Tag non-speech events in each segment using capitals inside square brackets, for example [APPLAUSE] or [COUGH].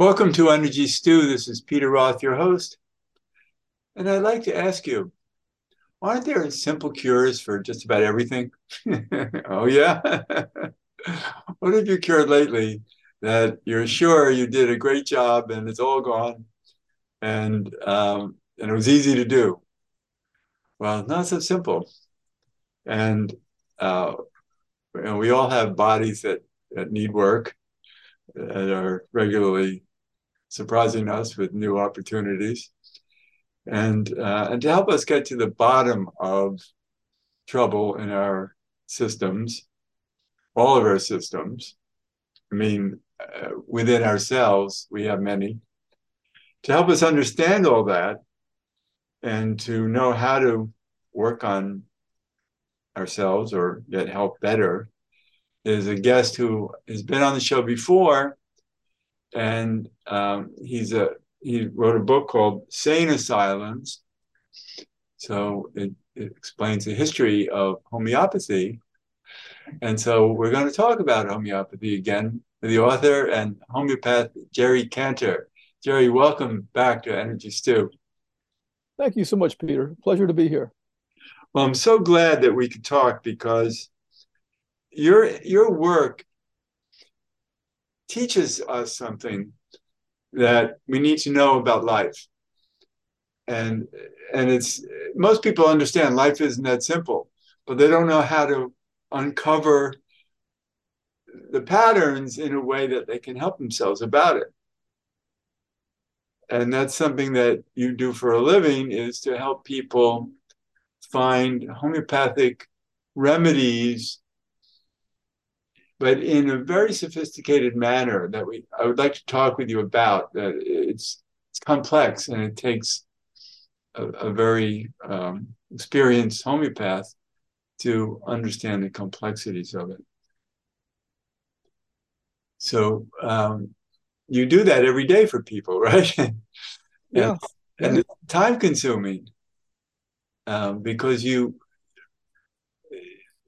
Welcome to Energy Stew. This is Peter Roth, your host. And I'd like to ask you aren't there simple cures for just about everything? [LAUGHS] oh, yeah. [LAUGHS] what have you cured lately that you're sure you did a great job and it's all gone and, um, and it was easy to do? Well, not so simple. And, uh, and we all have bodies that, that need work that are regularly surprising us with new opportunities. And, uh, and to help us get to the bottom of trouble in our systems, all of our systems, I mean, uh, within ourselves, we have many, to help us understand all that and to know how to work on ourselves or get help better is a guest who has been on the show before and um, he's a he wrote a book called Sane Asylums. So it, it explains the history of homeopathy. And so we're going to talk about homeopathy again with the author and homeopath Jerry Kantor. Jerry, welcome back to Energy Stew. Thank you so much, Peter. Pleasure to be here. Well, I'm so glad that we could talk because your your work teaches us something that we need to know about life. And and it's most people understand life isn't that simple, but they don't know how to uncover the patterns in a way that they can help themselves about it. And that's something that you do for a living is to help people find homeopathic remedies but in a very sophisticated manner that we I would like to talk with you about. That it's it's complex and it takes a, a very um, experienced homeopath to understand the complexities of it. So um, you do that every day for people, [LAUGHS] right? yeah. And, it's time consuming um, because you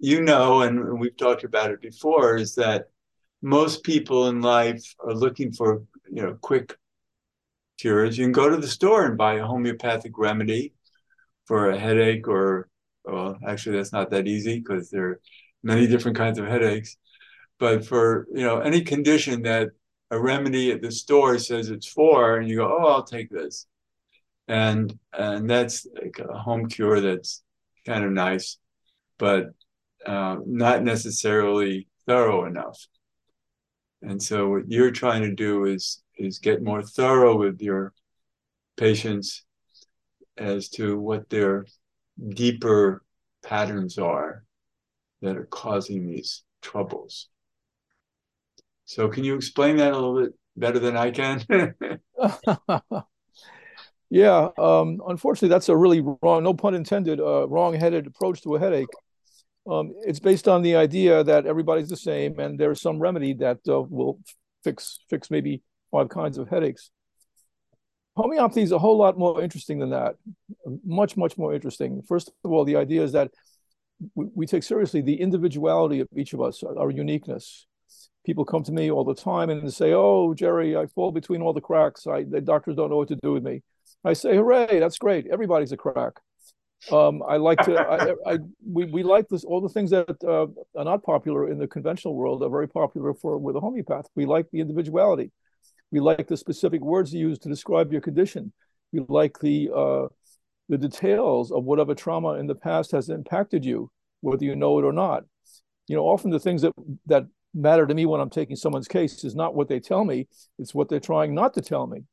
you know, and we've talked about it before, is that most people in life are looking for, you know, quick cures. You can go to the store and buy a homeopathic remedy for a headache or, well, actually, that's not that easy because there are many different kinds of headaches. But for, you know, any condition that a remedy at the store says it's for, and you go, oh, I'll take this. And and that's like a home cure that's kind of nice. But uh, not necessarily thorough enough. And so what you're trying to do is is get more thorough with your patients as to what their deeper patterns are that are causing these troubles. So can you explain that a little bit better than I can? [LAUGHS] yeah, um, unfortunately, that's a really wrong, no pun intended, uh, wrong-headed approach to a headache um, it's based on the idea that everybody's the same and there's some remedy that uh, will fix fix maybe five kinds of headaches. Homeopathy is a whole lot more interesting than that, much much more interesting. First of all, the idea is that we, we take seriously the individuality of each of us, our, our uniqueness. People come to me all the time and say, "Oh, Jerry, I fall between all the cracks. I, the doctors don't know what to do with me." I say, "Hooray! That's great. Everybody's a crack." Um, I like to. [LAUGHS] I, I, we we like this. All the things that uh, are not popular in the conventional world are very popular for with a homeopath. We like the individuality. We like the specific words you use to describe your condition. We like the uh, the details of whatever trauma in the past has impacted you, whether you know it or not. You know, often the things that that matter to me when I'm taking someone's case is not what they tell me; it's what they're trying not to tell me,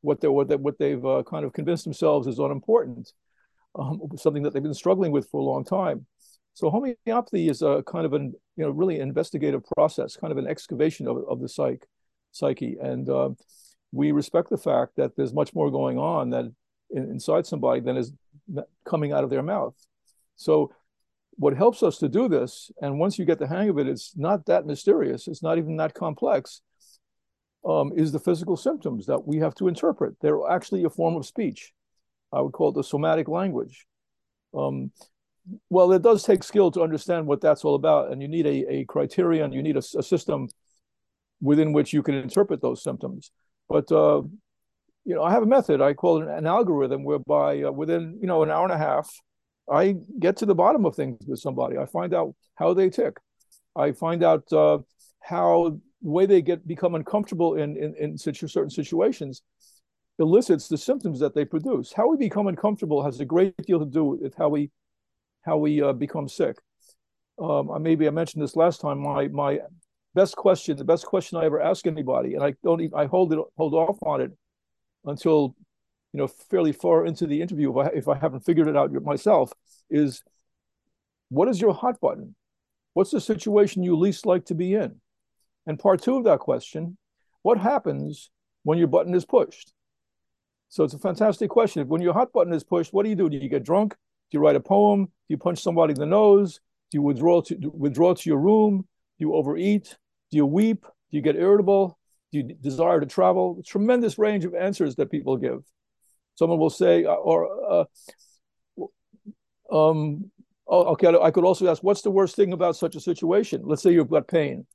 what they what they what they've uh, kind of convinced themselves is unimportant um, something that they've been struggling with for a long time. So homeopathy is a kind of an you know really investigative process, kind of an excavation of, of the psyche, psyche, and uh, we respect the fact that there's much more going on that in, inside somebody than is coming out of their mouth. So what helps us to do this, and once you get the hang of it, it's not that mysterious. It's not even that complex. Um, is the physical symptoms that we have to interpret. They're actually a form of speech. I would call it the somatic language. Um, well, it does take skill to understand what that's all about, and you need a, a criterion, you need a, a system within which you can interpret those symptoms. But uh, you know, I have a method. I call it an algorithm whereby uh, within you know an hour and a half, I get to the bottom of things with somebody. I find out how they tick. I find out uh, how the way they get become uncomfortable in in, in situ- certain situations elicits the symptoms that they produce. How we become uncomfortable has a great deal to do with how we how we uh, become sick. Um, maybe I mentioned this last time. My my best question, the best question I ever ask anybody, and I don't even, I hold it hold off on it until you know fairly far into the interview if I, if I haven't figured it out myself is what is your hot button what's the situation you least like to be in and part two of that question what happens when your button is pushed so it's a fantastic question when your hot button is pushed what do you do do you get drunk do you write a poem do you punch somebody in the nose do you withdraw to withdraw to your room do you overeat do you weep do you get irritable do you desire to travel? Tremendous range of answers that people give. Someone will say, uh, or, uh, um, oh, okay, I could also ask, what's the worst thing about such a situation? Let's say you've got pain.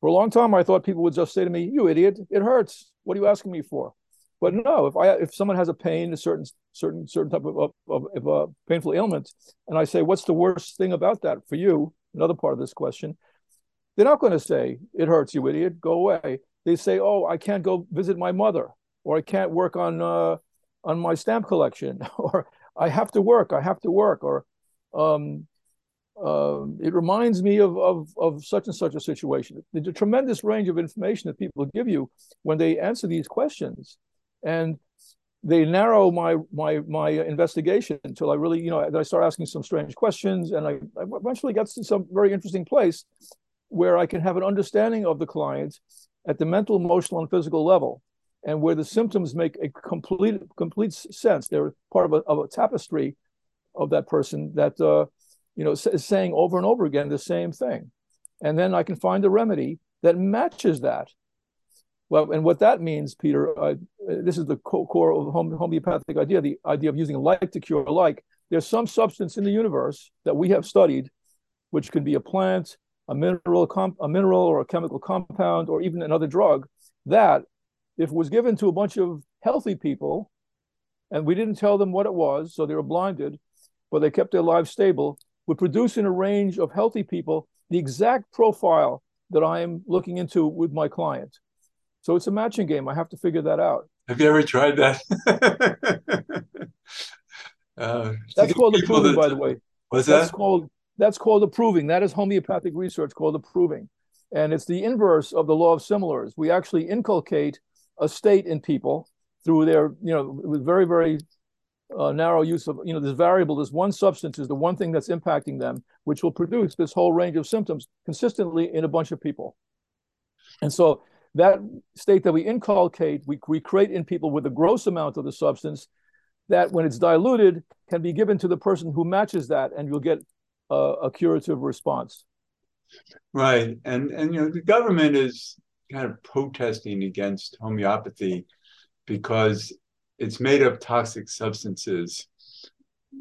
For a long time, I thought people would just say to me, "You idiot! It hurts. What are you asking me for?" But no, if I if someone has a pain, a certain certain certain type of, of, of a painful ailment, and I say, "What's the worst thing about that for you?" Another part of this question, they're not going to say, it hurts, you idiot, go away. They say, oh, I can't go visit my mother, or I can't work on, uh, on my stamp collection, [LAUGHS] or I have to work, I have to work, or um, uh, it reminds me of, of, of such and such a situation. There's a tremendous range of information that people give you when they answer these questions. And they narrow my my my investigation until I really, you know, I start asking some strange questions, and I, I eventually get to some very interesting place where I can have an understanding of the client at the mental, emotional, and physical level, and where the symptoms make a complete complete sense. They're part of a, of a tapestry of that person that uh, you know is saying over and over again the same thing, and then I can find a remedy that matches that. Well, and what that means, Peter, uh, this is the core of homeopathic idea: the idea of using like to cure like. There's some substance in the universe that we have studied, which can be a plant, a mineral, comp- a mineral or a chemical compound or even another drug that, if it was given to a bunch of healthy people, and we didn't tell them what it was, so they were blinded, but they kept their lives stable, would produce in a range of healthy people the exact profile that I am looking into with my client. So it's a matching game. I have to figure that out. Have you ever tried that? [LAUGHS] uh, That's called the proving, that, by the way. What's That's that? called that's called approving. That is homeopathic research called approving. And it's the inverse of the law of similars. We actually inculcate a state in people through their, you know, with very, very uh, narrow use of, you know, this variable, this one substance is the one thing that's impacting them, which will produce this whole range of symptoms consistently in a bunch of people. And so that state that we inculcate, we, we create in people with a gross amount of the substance that when it's diluted can be given to the person who matches that and you'll get a, a curative response. Right, and and you know the government is kind of protesting against homeopathy because it's made of toxic substances,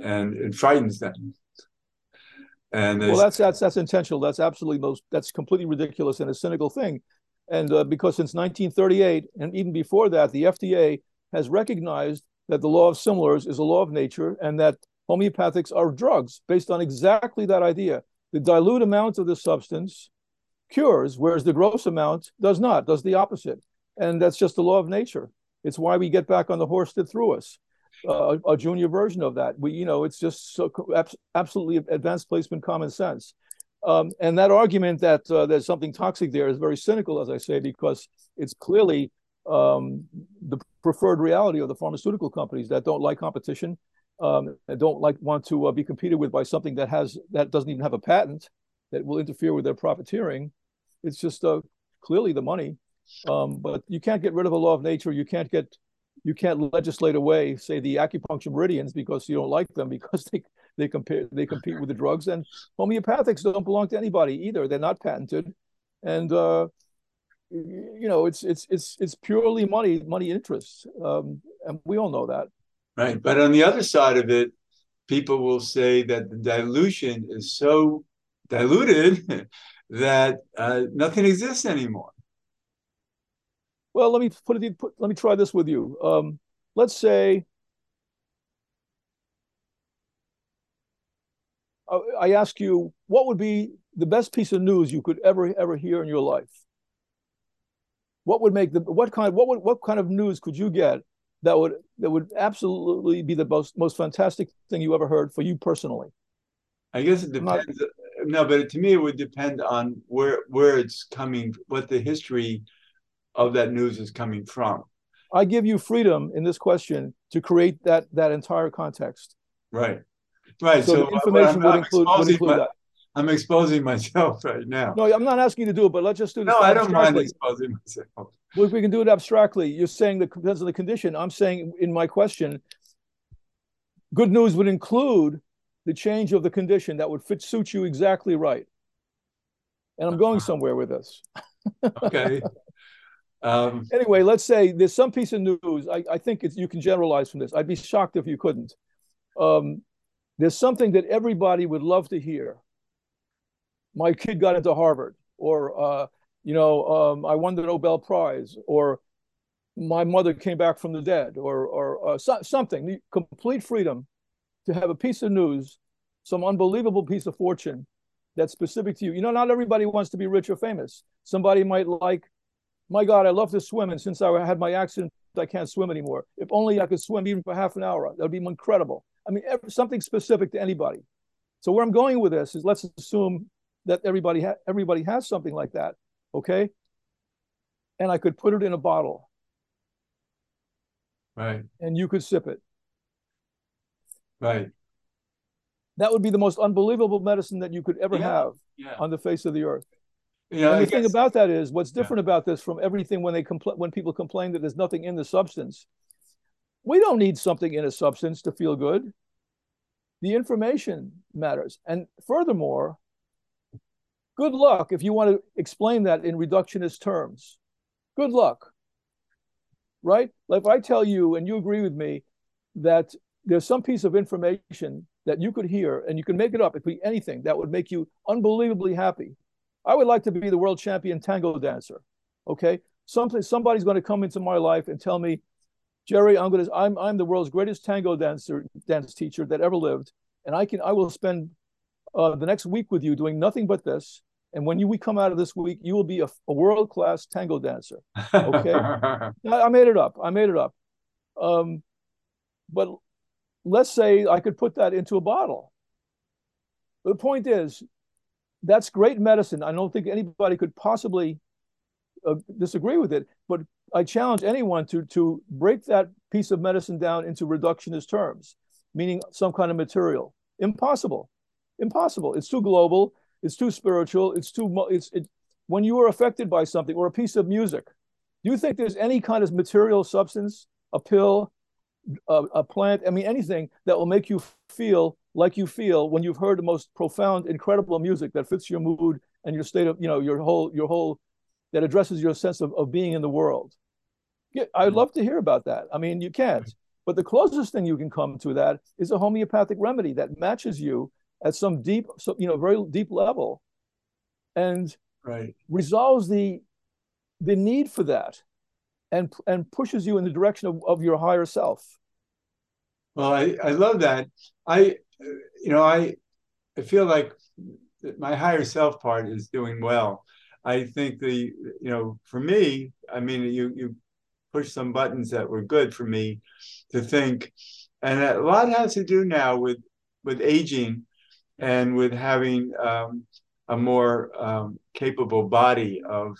and it frightens them. And well, that's that's that's intentional. That's absolutely most. That's completely ridiculous and a cynical thing. And uh, because since 1938 and even before that, the FDA has recognized that the law of similars is a law of nature, and that homeopathics are drugs based on exactly that idea. The dilute amount of the substance cures, whereas the gross amount does not, does the opposite. And that's just the law of nature. It's why we get back on the horse that threw us. Uh, a junior version of that. We, you know, it's just so absolutely advanced placement common sense. Um, and that argument that uh, there's something toxic there is very cynical, as I say, because it's clearly um, the preferred reality of the pharmaceutical companies that don't like competition um, and don't like want to uh, be competed with by something that has that doesn't even have a patent that will interfere with their profiteering. It's just uh, clearly the money. Um, but you can't get rid of a law of nature. You can't get you can't legislate away, say, the acupuncture meridians because you don't like them because [LAUGHS] they they compare they compete with the drugs. And homeopathics don't belong to anybody either. They're not patented, and uh, you know it's it's it's it's purely money money interests, um, and we all know that. Right. But on the other side of it, people will say that the dilution is so diluted [LAUGHS] that uh, nothing exists anymore. well, let me put it. Put, let me try this with you. Um, let's say Uh, I ask you, what would be the best piece of news you could ever ever hear in your life? What would make the what kind what would what kind of news could you get that would that would absolutely be the most most fantastic thing you ever heard for you personally? I guess it depends. Not, no, but to me, it would depend on where where it's coming, what the history of that news is coming from. I give you freedom in this question to create that that entire context. Right. Right. So, so information would, include, would include my, that. I'm exposing myself [LAUGHS] right now. No, I'm not asking you to do it, but let's just do this. No, I don't mind exposing myself. Well, if we can do it abstractly. You're saying that depends on the condition. I'm saying in my question, good news would include the change of the condition that would fit suit you exactly right. And I'm going somewhere with this. [LAUGHS] okay. Um, anyway, let's say there's some piece of news. I, I think you can generalize from this. I'd be shocked if you couldn't. Um, there's something that everybody would love to hear. My kid got into Harvard, or uh, you know, um, I won the Nobel Prize, or my mother came back from the dead, or or uh, so, something. Complete freedom to have a piece of news, some unbelievable piece of fortune that's specific to you. You know, not everybody wants to be rich or famous. Somebody might like, my God, I love to swim, and since I had my accident, I can't swim anymore. If only I could swim even for half an hour, that would be incredible. I mean, something specific to anybody. So where I'm going with this is let's assume that everybody ha- everybody has something like that, okay? And I could put it in a bottle. Right. And you could sip it. Right. That would be the most unbelievable medicine that you could ever yeah. have yeah. on the face of the earth. Yeah, and the thing about that is, what's different yeah. about this from everything when they compl- when people complain that there's nothing in the substance we don't need something in a substance to feel good. The information matters. And furthermore, good luck if you want to explain that in reductionist terms. Good luck. Right? Like if I tell you and you agree with me that there's some piece of information that you could hear and you can make it up, it could be anything that would make you unbelievably happy. I would like to be the world champion tango dancer. Okay. Something somebody's going to come into my life and tell me Jerry, I'm gonna I'm I'm the world's greatest tango dancer dance teacher that ever lived, and I can I will spend uh, the next week with you doing nothing but this. And when you we come out of this week, you will be a, a world class tango dancer. Okay, [LAUGHS] I, I, made it up. I made it up. Um, but let's say I could put that into a bottle. The point is, that's great medicine. I don't think anybody could possibly uh, disagree with it. But I challenge anyone to to break that piece of medicine down into reductionist terms, meaning some kind of material. Impossible, impossible. It's too global. It's too spiritual. It's too. It's it. When you are affected by something or a piece of music, do you think there's any kind of material substance, a pill, a, a plant? I mean, anything that will make you feel like you feel when you've heard the most profound, incredible music that fits your mood and your state of, you know, your whole your whole that addresses your sense of, of being in the world. Yeah, I'd mm-hmm. love to hear about that. I mean, you can't. But the closest thing you can come to that is a homeopathic remedy that matches you at some deep, so, you know, very deep level, and right. resolves the the need for that, and and pushes you in the direction of, of your higher self. Well, I, I love that. I, you know, I I feel like my higher self part is doing well. I think the you know for me, I mean you you push some buttons that were good for me to think, and a lot has to do now with with aging and with having um, a more um, capable body of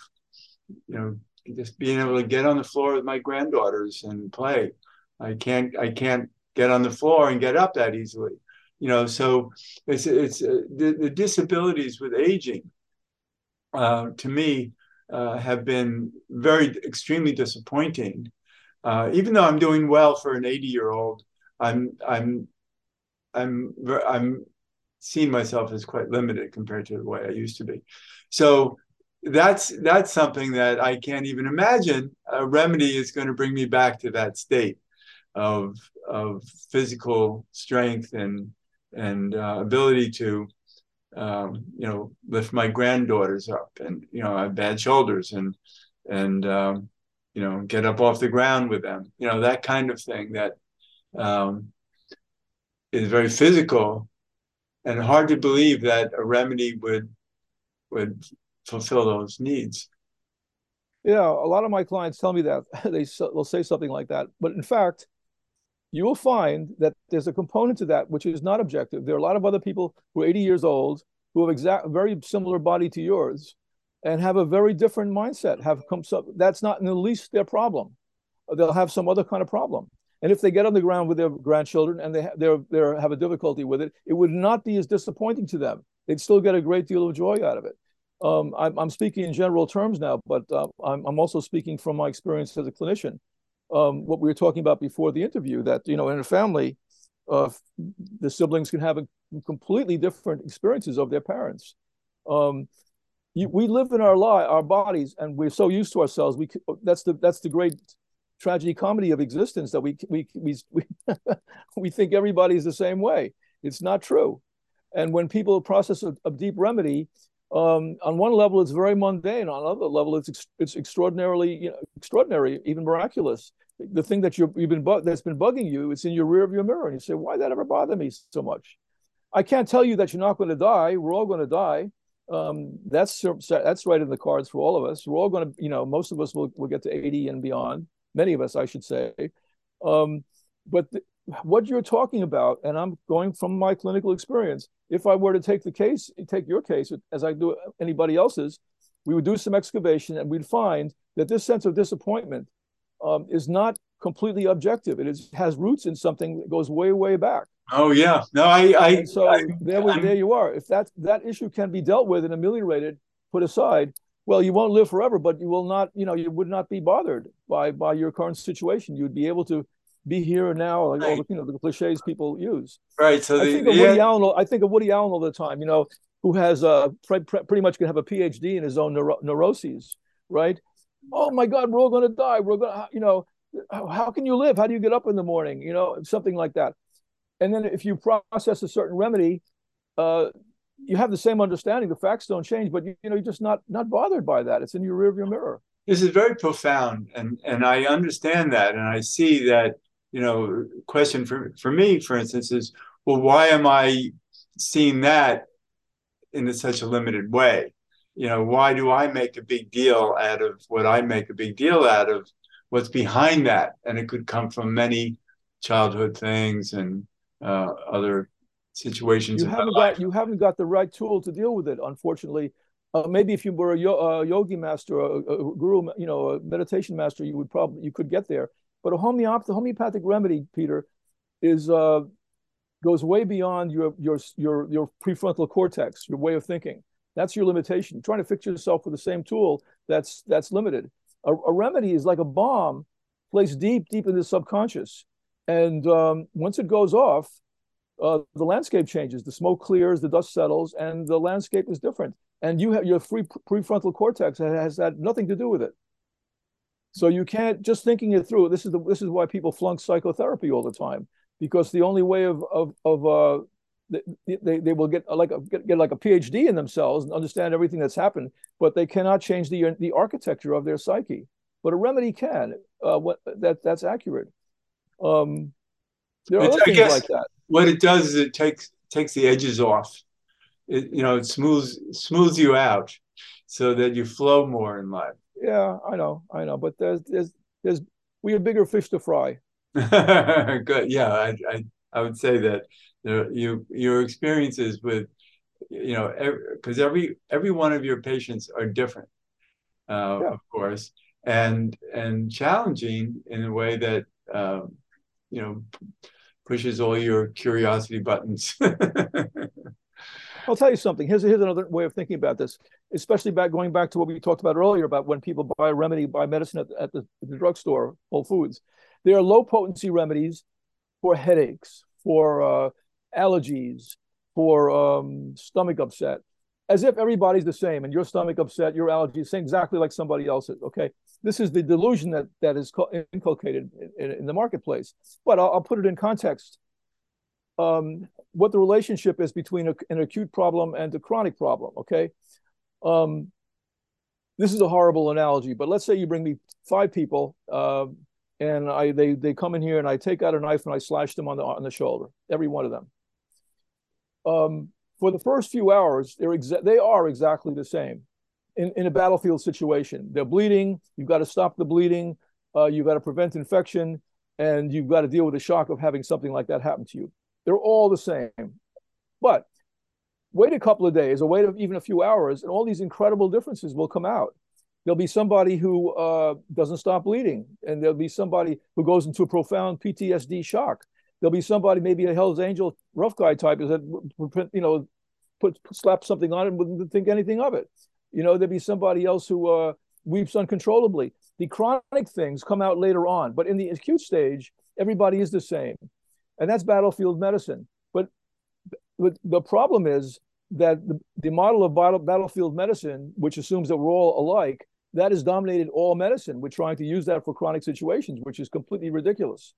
you know just being able to get on the floor with my granddaughters and play. I can't I can't get on the floor and get up that easily. You know, so it's it's uh, the, the disabilities with aging uh, to me uh, have been very extremely disappointing. Uh, even though I'm doing well for an 80 year old, I'm I'm I'm I'm seeing myself as quite limited compared to the way I used to be. So that's that's something that I can't even imagine. A remedy is going to bring me back to that state of of physical strength and and uh, ability to um, you know, lift my granddaughters up, and you know, I have bad shoulders, and and um, you know, get up off the ground with them, you know, that kind of thing that um, is very physical and hard to believe that a remedy would would fulfill those needs. Yeah, a lot of my clients tell me that [LAUGHS] they will say something like that, but in fact, you will find that there's a component to that which is not objective. There are a lot of other people who are 80 years old who have exact very similar body to yours and have a very different mindset. Have come so that's not in the least their problem. They'll have some other kind of problem. And if they get on the ground with their grandchildren and they they they have a difficulty with it, it would not be as disappointing to them. They'd still get a great deal of joy out of it. Um, I'm, I'm, speaking in general terms now, but uh, I'm, I'm, also speaking from my experience as a clinician. Um, what we were talking about before the interview, that you know, in a family, uh, the siblings can have a completely different experiences of their parents. Um, you, we live in our life, our bodies, and we're so used to ourselves. We that's the that's the great tragedy comedy of existence that we we we we, [LAUGHS] we think everybody's the same way. It's not true. And when people process a, a deep remedy, um, on one level it's very mundane. On another level, it's ex- it's extraordinarily you know, extraordinary, even miraculous. The thing that you have been bu- that's been bugging you, it's in your rear view mirror, and you say, "Why that ever bother me so much?" I can't tell you that you're not going to die. We're all going to die. Um, that's that's right in the cards for all of us. We're all going to, you know, most of us will, will get to 80 and beyond many of us, I should say. Um, but what you're talking about, and I'm going from my clinical experience, if I were to take the case, take your case as I do anybody else's, we would do some excavation and we'd find that this sense of disappointment um, is not completely objective. It is, has roots in something that goes way, way back. Oh yeah, no, I, I. So I, there, we, there you are. If that that issue can be dealt with and ameliorated, put aside, well, you won't live forever, but you will not, you know, you would not be bothered by by your current situation. You'd be able to be here and now, like all the you know the cliches people use. Right. So I the, think of Woody. Allen. I think of Woody Allen all the time. You know, who has uh pre- pre- pretty much can have a PhD in his own neuro- neuroses. Right. Oh my God, we're all going to die. We're going to, you know, how can you live? How do you get up in the morning? You know, something like that. And then if you process a certain remedy, uh, you have the same understanding. The facts don't change, but you, you know you're just not not bothered by that. It's in your rearview mirror. This is very profound, and and I understand that, and I see that. You know, question for for me, for instance, is well, why am I seeing that in such a limited way? You know, why do I make a big deal out of what I make a big deal out of? What's behind that? And it could come from many childhood things and uh, other situations. You haven't got you haven't got the right tool to deal with it, unfortunately. Uh, maybe if you were a, yo- a yogi master, a, a, guru, you know, a meditation master, you would probably you could get there. But a homeopathic homeopathic remedy, Peter, is uh, goes way beyond your your your your prefrontal cortex, your way of thinking. That's your limitation. trying to fix yourself with the same tool that's that's limited. A, a remedy is like a bomb placed deep, deep in the subconscious, and um, once it goes off, uh, the landscape changes. The smoke clears, the dust settles, and the landscape is different. And you have your free prefrontal cortex has had nothing to do with it. So you can't just thinking it through. This is the this is why people flunk psychotherapy all the time because the only way of of of uh, they, they, they will get like a, get, get like a PhD in themselves and understand everything that's happened, but they cannot change the the architecture of their psyche. But a remedy can. Uh, what that that's accurate. Um, there are other things like that what it does is it takes takes the edges off. It you know it smooths smooths you out so that you flow more in life. Yeah, I know, I know, but there's there's there's we have bigger fish to fry. [LAUGHS] Good, yeah, I, I I would say that there, you your experiences with you know because every, every every one of your patients are different, uh, yeah. of course, and and challenging in a way that um, you know pushes all your curiosity buttons. [LAUGHS] I'll tell you something. Here's, here's another way of thinking about this, especially back going back to what we talked about earlier about when people buy a remedy, buy medicine at, at the, the drugstore, Whole Foods. There are low potency remedies for headaches, for uh, allergies, for um, stomach upset, as if everybody's the same and your stomach upset, your allergies, same exactly like somebody else's. Okay, this is the delusion that that is inculcated in, in the marketplace. But I'll, I'll, put it in context. Um, what the relationship is between a, an acute problem and a chronic problem. Okay, um, this is a horrible analogy, but let's say you bring me five people, uh, and I they they come in here and I take out a knife and I slash them on the on the shoulder, every one of them. Um, for the first few hours, they're exa- they are exactly the same in, in a battlefield situation. They're bleeding. You've got to stop the bleeding. Uh, you've got to prevent infection, and you've got to deal with the shock of having something like that happen to you. They're all the same. But wait a couple of days or wait even a few hours, and all these incredible differences will come out. There'll be somebody who uh, doesn't stop bleeding, and there'll be somebody who goes into a profound PTSD shock. There'll be somebody, maybe a Hell's Angel rough guy type, that you know, put, slap something on it and wouldn't think anything of it. You know, there'll be somebody else who uh, weeps uncontrollably. The chronic things come out later on, but in the acute stage, everybody is the same, and that's battlefield medicine. But, but the problem is that the, the model of battle, battlefield medicine, which assumes that we're all alike, that has dominated all medicine. We're trying to use that for chronic situations, which is completely ridiculous.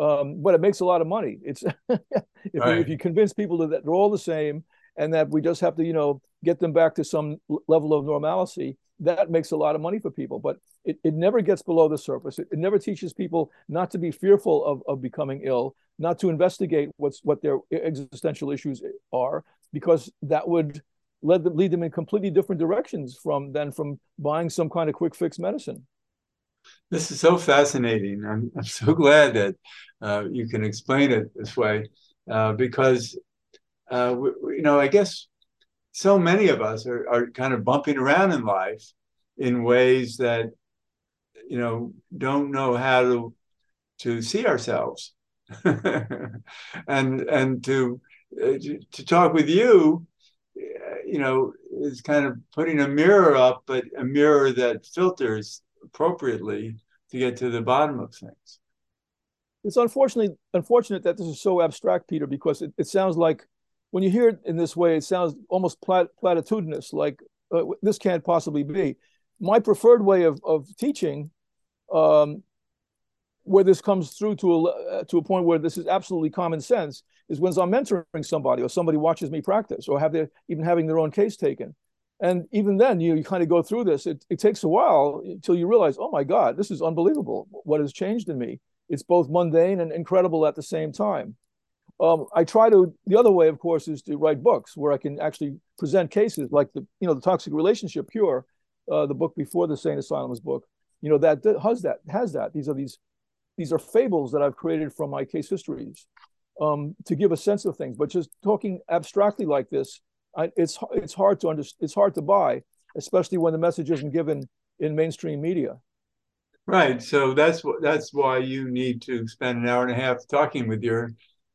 Um, but it makes a lot of money. It's [LAUGHS] if, right. you, if, you, convince people that they're all the same and that we just have to, you know, get them back to some level of normalcy, that makes a lot of money for people. But it, it never gets below the surface. It, it never teaches people not to be fearful of, of becoming ill, not to investigate what's what their existential issues are, because that would lead them, lead them in completely different directions from than from buying some kind of quick fix medicine. This is so fascinating. I'm, I'm so [LAUGHS] glad that uh, you can explain it this way uh, because, uh, we, you know, I guess so many of us are, are kind of bumping around in life in ways that, you know, don't know how to to see ourselves [LAUGHS] and and to uh, to talk with you you know is kind of putting a mirror up but a mirror that filters appropriately to get to the bottom of things. It's unfortunately unfortunate that this is so abstract peter because it, it sounds like when you hear it in this way it sounds almost plat- platitudinous like uh, this can't possibly be. My preferred way of, of teaching um, where this comes through to a uh, to a point where this is absolutely common sense is when I'm mentoring somebody or somebody watches me practice or have their even having their own case taken. And even then, you, you kind of go through this. It, it takes a while until you realize, oh my God, this is unbelievable. What has changed in me? It's both mundane and incredible at the same time. Um, I try to. The other way, of course, is to write books where I can actually present cases like the you know the toxic relationship cure, uh, the book before the Sane Asylum's book. You know that has that has that. These are these these are fables that I've created from my case histories um, to give a sense of things. But just talking abstractly like this, I, it's it's hard to understand. It's hard to buy, especially when the message isn't given in mainstream media. Right. So that's that's why you need to spend an hour and a half talking with your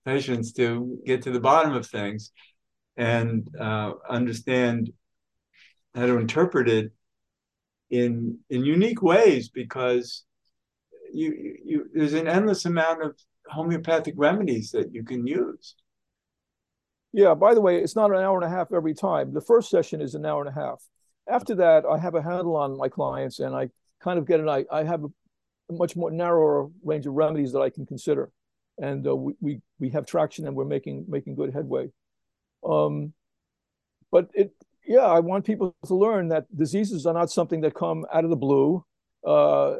patients to get to the bottom of things and uh, understand how to interpret it in in unique ways because you, you there's an endless amount of homeopathic remedies that you can use. Yeah, by the way, it's not an hour and a half every time. The first session is an hour and a half. After that, I have a handle on my clients and I kind of get an I, I have a much more narrower range of remedies that I can consider. And uh, we, we we have traction and we're making making good headway. Um, but it yeah, I want people to learn that diseases are not something that come out of the blue. Uh,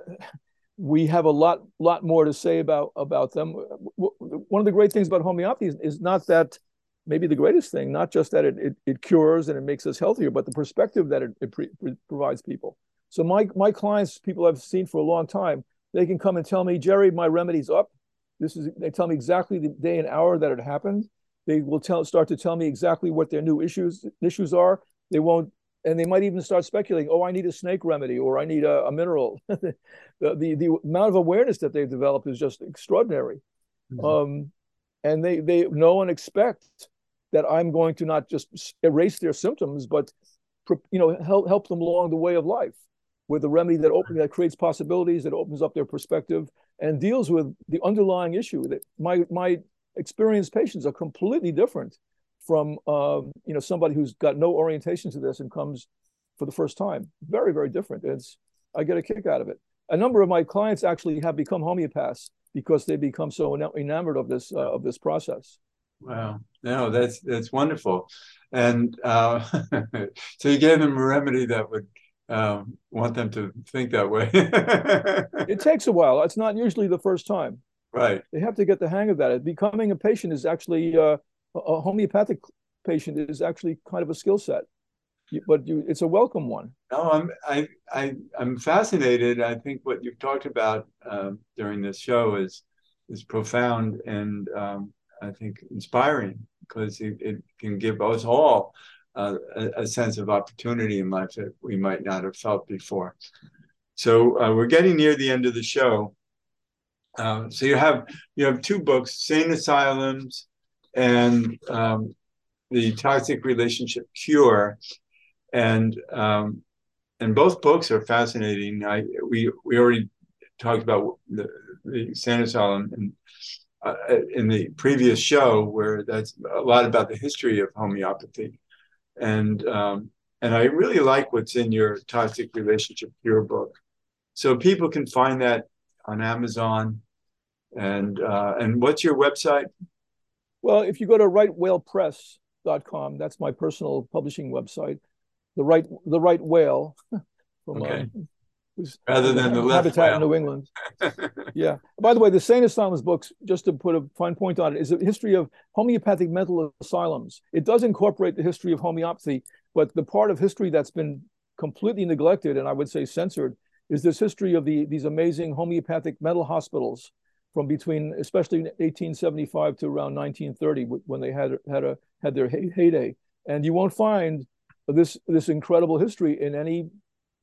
we have a lot lot more to say about about them. One of the great things about homeopathy is, is not that maybe the greatest thing, not just that it, it, it, cures and it makes us healthier, but the perspective that it, it pre- provides people. So my my clients, people I've seen for a long time, they can come and tell me, Jerry, my remedy's up. This is they tell me exactly the day and hour that it happened. They will tell start to tell me exactly what their new issues issues are. They won't and they might even start speculating oh i need a snake remedy or i need a, a mineral [LAUGHS] the, the, the amount of awareness that they've developed is just extraordinary mm-hmm. um, and they they know and expect that i'm going to not just erase their symptoms but you know help help them along the way of life with a remedy that open that creates possibilities that opens up their perspective and deals with the underlying issue that my my experienced patients are completely different from uh, you know somebody who's got no orientation to this and comes for the first time. Very very different. It's I get a kick out of it. A number of my clients actually have become homeopaths because they become so enamored of this uh, of this process. Wow, no, that's that's wonderful. And uh, [LAUGHS] so you gave them a remedy that would um, want them to think that way. [LAUGHS] it takes a while. It's not usually the first time. Right. They have to get the hang of that. Becoming a patient is actually uh, a homeopathic patient is actually kind of a skill set, but you, it's a welcome one. No, I'm I I I'm fascinated. I think what you've talked about um, during this show is is profound and um, I think inspiring because it, it can give us all uh, a, a, sense of opportunity in life that we might not have felt before. So uh, we're getting near the end of the show. Uh, so you have you have two books, Sane Asylums and um, the Toxic Relationship Cure, and um, and both books are fascinating. I we we already talked about the, the Asylum and uh, in the previous show where that's a lot about the history of homeopathy and um, and I really like what's in your toxic relationship cure book. So people can find that on Amazon. And uh, and what's your website? Well, if you go to rightwhalepress.com, that's my personal publishing website. The right the right whale [LAUGHS] from okay. uh, rather than the left habitat in New England. [LAUGHS] yeah. By the way, the Sane Asylums books, just to put a fine point on it, is a history of homeopathic mental asylums. It does incorporate the history of homeopathy, but the part of history that's been completely neglected and I would say censored is this history of the these amazing homeopathic mental hospitals from between especially 1875 to around 1930 when they had had a had their heyday and you won't find this this incredible history in any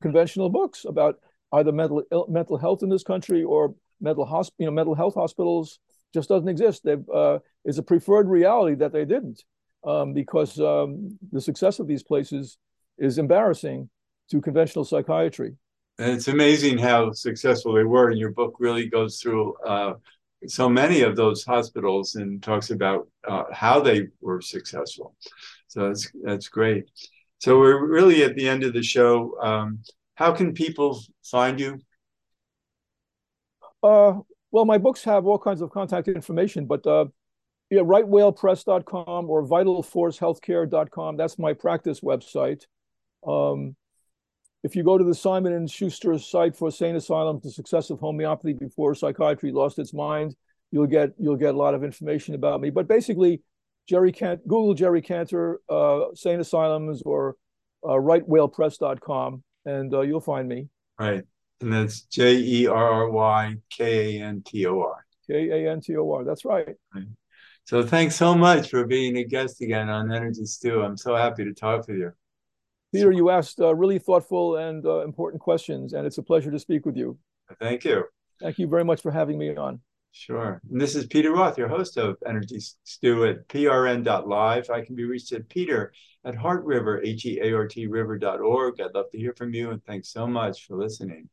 conventional books about either mental mental health in this country or mental hosp- you know mental health hospitals just doesn't exist. They've uh, is a preferred reality that they didn't um, because um, the success of these places is embarrassing to conventional psychiatry. And it's amazing how successful they were. And your book really goes through uh, so many of those hospitals and talks about uh, how they were successful. So that's that's great. So we're really at the end of the show. Um, how can people find you? Uh, well, my books have all kinds of contact information, but uh, yeah, rightwhalepress.com or vitalforcehealthcare.com. That's my practice website. Um, if you go to the Simon and Schuster site for Sane Asylum, the success of homeopathy before psychiatry lost its mind, you'll get you'll get a lot of information about me. But basically, Jerry Kant, Google Jerry Kantor, uh, Sane Asylums, or uh, rightwhalepress.com, and uh, you'll find me. Right. And that's J E R R Y K A N T O R. K A N T O R. That's right. right. So thanks so much for being a guest again on Energy Stew. I'm so happy to talk with you. Peter, you asked uh, really thoughtful and uh, important questions, and it's a pleasure to speak with you. Thank you. Thank you very much for having me on. Sure. And this is Peter Roth, your host of Energy Stew at prn.live. I can be reached at peter at heartriver, H-E-A-R-T river.org. I'd love to hear from you, and thanks so much for listening.